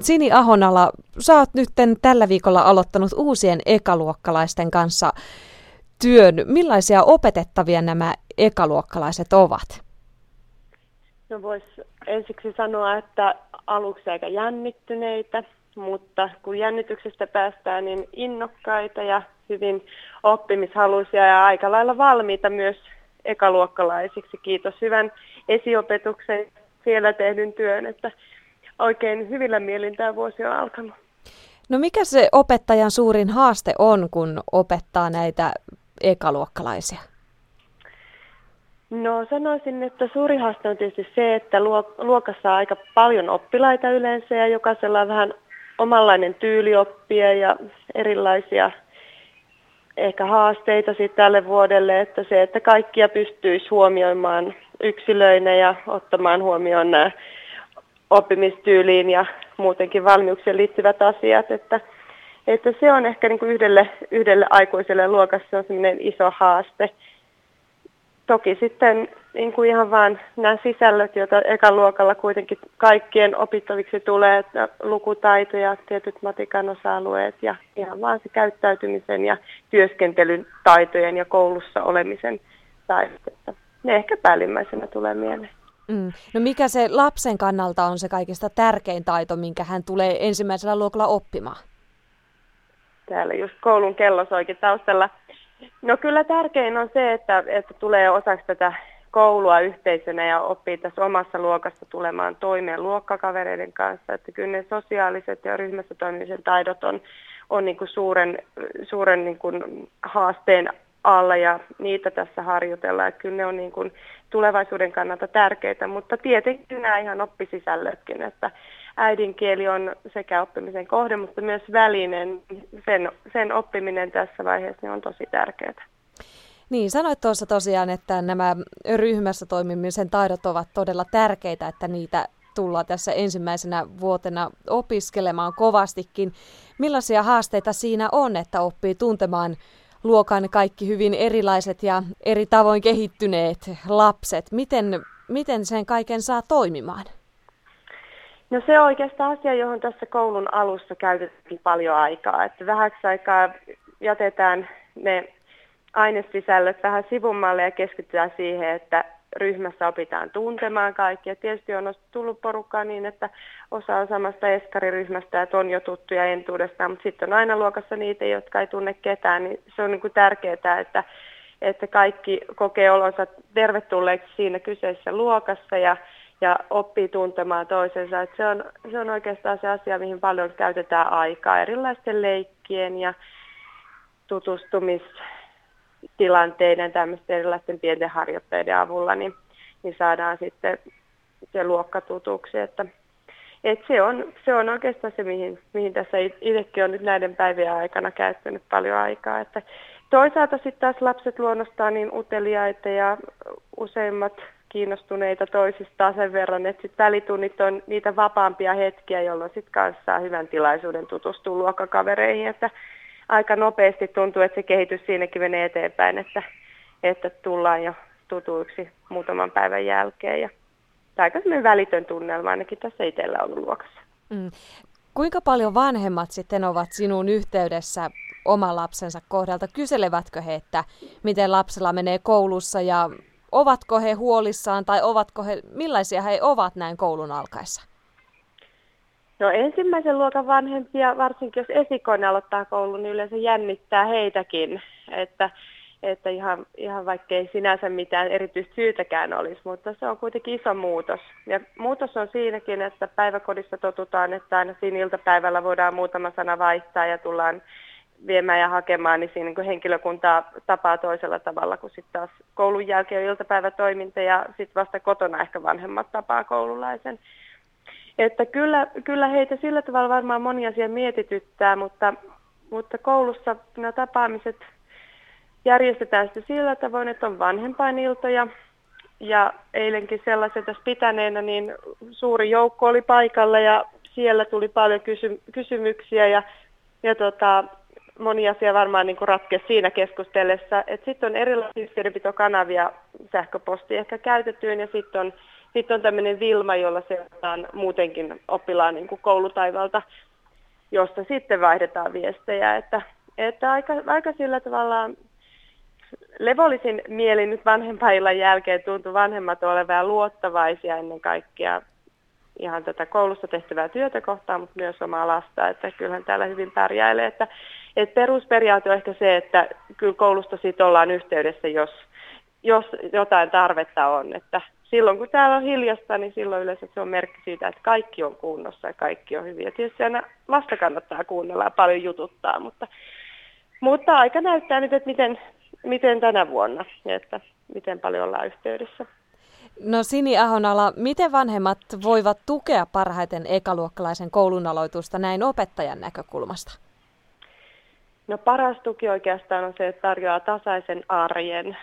Sini Ahonala, sä oot nyt tällä viikolla aloittanut uusien ekaluokkalaisten kanssa työn. Millaisia opetettavia nämä ekaluokkalaiset ovat? No voisi ensiksi sanoa, että aluksi aika jännittyneitä, mutta kun jännityksestä päästään, niin innokkaita ja hyvin oppimishaluisia ja aika lailla valmiita myös ekaluokkalaisiksi. Kiitos hyvän esiopetuksen siellä tehdyn työn, että oikein hyvillä mielin tämä vuosi on alkanut. No mikä se opettajan suurin haaste on, kun opettaa näitä ekaluokkalaisia? No sanoisin, että suuri haaste on tietysti se, että luokassa on aika paljon oppilaita yleensä ja jokaisella on vähän omanlainen tyyli oppia ja erilaisia ehkä haasteita sitten tälle vuodelle, että se, että kaikkia pystyisi huomioimaan yksilöinä ja ottamaan huomioon nämä oppimistyyliin ja muutenkin valmiuksien liittyvät asiat, että, että se on ehkä niin kuin yhdelle, yhdelle aikuiselle luokassa on iso haaste. Toki sitten niin kuin ihan vaan nämä sisällöt, joita ekan luokalla kuitenkin kaikkien opittaviksi tulee, että lukutaito ja tietyt matikan osa-alueet ja ihan vaan se käyttäytymisen ja työskentelyn taitojen ja koulussa olemisen taidot. Ne ehkä päällimmäisenä tulee mieleen. Mm. No mikä se lapsen kannalta on se kaikista tärkein taito, minkä hän tulee ensimmäisellä luokalla oppimaan? Täällä just koulun kello soikin taustalla. No kyllä tärkein on se, että, että tulee osaksi tätä koulua yhteisönä ja oppii tässä omassa luokassa tulemaan toimeen luokkakavereiden kanssa. Että kyllä ne sosiaaliset ja ryhmässä toimimisen taidot on, on niin kuin suuren, suuren niin kuin haasteen alla ja niitä tässä harjoitellaan. Että kyllä ne on niin kuin tulevaisuuden kannalta tärkeitä, mutta tietenkin nämä ihan oppisisällötkin, että äidinkieli on sekä oppimisen kohde, mutta myös välinen. Sen, sen oppiminen tässä vaiheessa niin on tosi tärkeää. Niin, sanoit tuossa tosiaan, että nämä ryhmässä toimimisen taidot ovat todella tärkeitä, että niitä tullaan tässä ensimmäisenä vuotena opiskelemaan kovastikin. Millaisia haasteita siinä on, että oppii tuntemaan luokan kaikki hyvin erilaiset ja eri tavoin kehittyneet lapset? Miten, miten sen kaiken saa toimimaan? No se on oikeastaan asia, johon tässä koulun alussa käytetään paljon aikaa. Että vähäksi aikaa jätetään ne ainesisällöt vähän sivummalle ja keskitytään siihen, että ryhmässä opitaan tuntemaan kaikkia. Tietysti on tullut porukkaa niin, että osa on samasta eskariryhmästä ja on jo tuttuja entuudestaan, mutta sitten on aina luokassa niitä, jotka ei tunne ketään, niin se on niin kuin tärkeää, että, että kaikki kokee olonsa tervetulleeksi siinä kyseisessä luokassa ja, ja oppii tuntemaan toisensa. Että se, on, se on oikeastaan se asia, mihin paljon käytetään aikaa erilaisten leikkien ja tutustumis tilanteiden, tämmöisten erilaisten pienten harjoitteiden avulla, niin, niin saadaan sitten se luokka tutuksi. Että, et se, on, se on oikeastaan se, mihin, mihin tässä itsekin on nyt näiden päivien aikana käyttänyt paljon aikaa. Että toisaalta sitten taas lapset luonnostaan niin uteliaita ja useimmat kiinnostuneita toisistaan sen verran, että sit välitunnit on niitä vapaampia hetkiä, jolloin sitten kanssa saa hyvän tilaisuuden tutustua luokkakavereihin, että aika nopeasti tuntuu, että se kehitys siinäkin menee eteenpäin, että, että tullaan jo tutuiksi muutaman päivän jälkeen. Ja, tämä aika välitön tunnelma ainakin tässä itsellä ollut luokassa. Mm. Kuinka paljon vanhemmat sitten ovat sinun yhteydessä oma lapsensa kohdalta? Kyselevätkö he, että miten lapsella menee koulussa ja ovatko he huolissaan tai ovatko he, millaisia he ovat näin koulun alkaessa? No ensimmäisen luokan vanhempia, varsinkin jos esikoinen aloittaa koulun, niin yleensä jännittää heitäkin, että, että ihan, ihan vaikkei sinänsä mitään erityistä syytäkään olisi, mutta se on kuitenkin iso muutos. Ja muutos on siinäkin, että päiväkodissa totutaan, että aina siinä iltapäivällä voidaan muutama sana vaihtaa ja tullaan viemään ja hakemaan, niin siinä niin henkilökuntaa tapaa toisella tavalla kuin sitten taas koulun jälkeen on iltapäivätoiminta ja sitten vasta kotona ehkä vanhemmat tapaa koululaisen. Että kyllä, kyllä heitä sillä tavalla varmaan moni asia mietityttää, mutta, mutta koulussa nämä tapaamiset järjestetään sitten sillä tavoin, että on vanhempainiltoja. Ja eilenkin sellaisen tässä pitäneenä, niin suuri joukko oli paikalla ja siellä tuli paljon kysy- kysymyksiä ja, ja tota, moni asia varmaan niin ratkesi siinä keskustellessa. Sitten on erilaisia yhteydenpitokanavia sähköposti ehkä käytettyyn ja sitten on sitten on tämmöinen Vilma, jolla seurataan muutenkin oppilaan niin kuin koulutaivalta, josta sitten vaihdetaan viestejä. Että, että aika, aika sillä tavalla levollisin mieli nyt vanhempaillan jälkeen tuntui vanhemmat olevan luottavaisia ennen kaikkea ihan tätä koulussa tehtävää työtä kohtaan, mutta myös omaa lasta, että kyllähän täällä hyvin pärjäilee. Että, että perusperiaate on ehkä se, että kyllä koulusta siitä ollaan yhteydessä, jos, jos jotain tarvetta on. Että silloin kun täällä on hiljasta, niin silloin yleensä se on merkki siitä, että kaikki on kunnossa ja kaikki on hyviä. Tietysti aina lasta kannattaa kuunnella ja paljon jututtaa, mutta, mutta aika näyttää nyt, että miten, miten tänä vuonna, että miten paljon ollaan yhteydessä. No Sini Ahonala, miten vanhemmat voivat tukea parhaiten ekaluokkalaisen koulun aloitusta näin opettajan näkökulmasta? No paras tuki oikeastaan on se, että tarjoaa tasaisen arjen,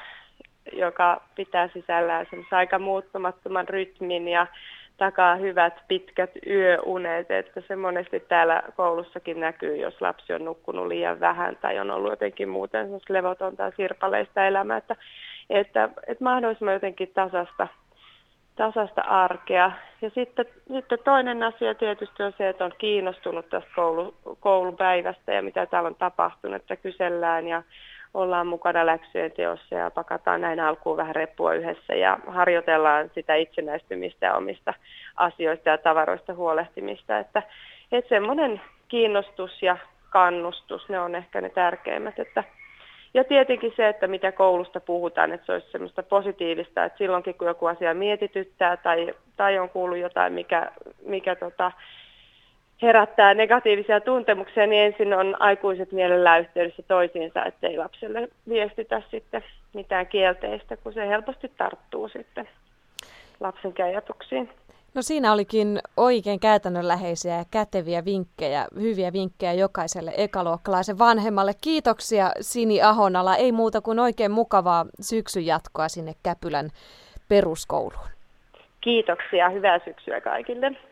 joka pitää sisällään aika muuttumattoman rytmin ja takaa hyvät pitkät yöunet, että se monesti täällä koulussakin näkyy, jos lapsi on nukkunut liian vähän tai on ollut jotenkin muuten levotonta ja sirpaleista elämää, että, että, että mahdollisimman jotenkin tasasta tasasta arkea. Ja sitten, sitten toinen asia tietysti on se, että on kiinnostunut tästä koulu, koulupäivästä ja mitä täällä on tapahtunut, että kysellään ja ollaan mukana läksyjen teossa ja pakataan näin alkuun vähän reppua yhdessä ja harjoitellaan sitä itsenäistymistä ja omista asioista ja tavaroista huolehtimista. Että, että semmoinen kiinnostus ja kannustus, ne on ehkä ne tärkeimmät, että ja tietenkin se, että mitä koulusta puhutaan, että se olisi semmoista positiivista, että silloinkin kun joku asia mietityttää tai, tai on kuullut jotain, mikä, mikä tota, herättää negatiivisia tuntemuksia, niin ensin on aikuiset mielellään yhteydessä toisiinsa, ettei lapselle viestitä sitten mitään kielteistä, kun se helposti tarttuu sitten lapsen ajatuksiin. No siinä olikin oikein käytännönläheisiä ja käteviä vinkkejä, hyviä vinkkejä jokaiselle ekaluokkalaisen vanhemmalle. Kiitoksia Sini Ahonala. Ei muuta kuin oikein mukavaa syksyn jatkoa sinne Käpylän peruskouluun. Kiitoksia. Hyvää syksyä kaikille.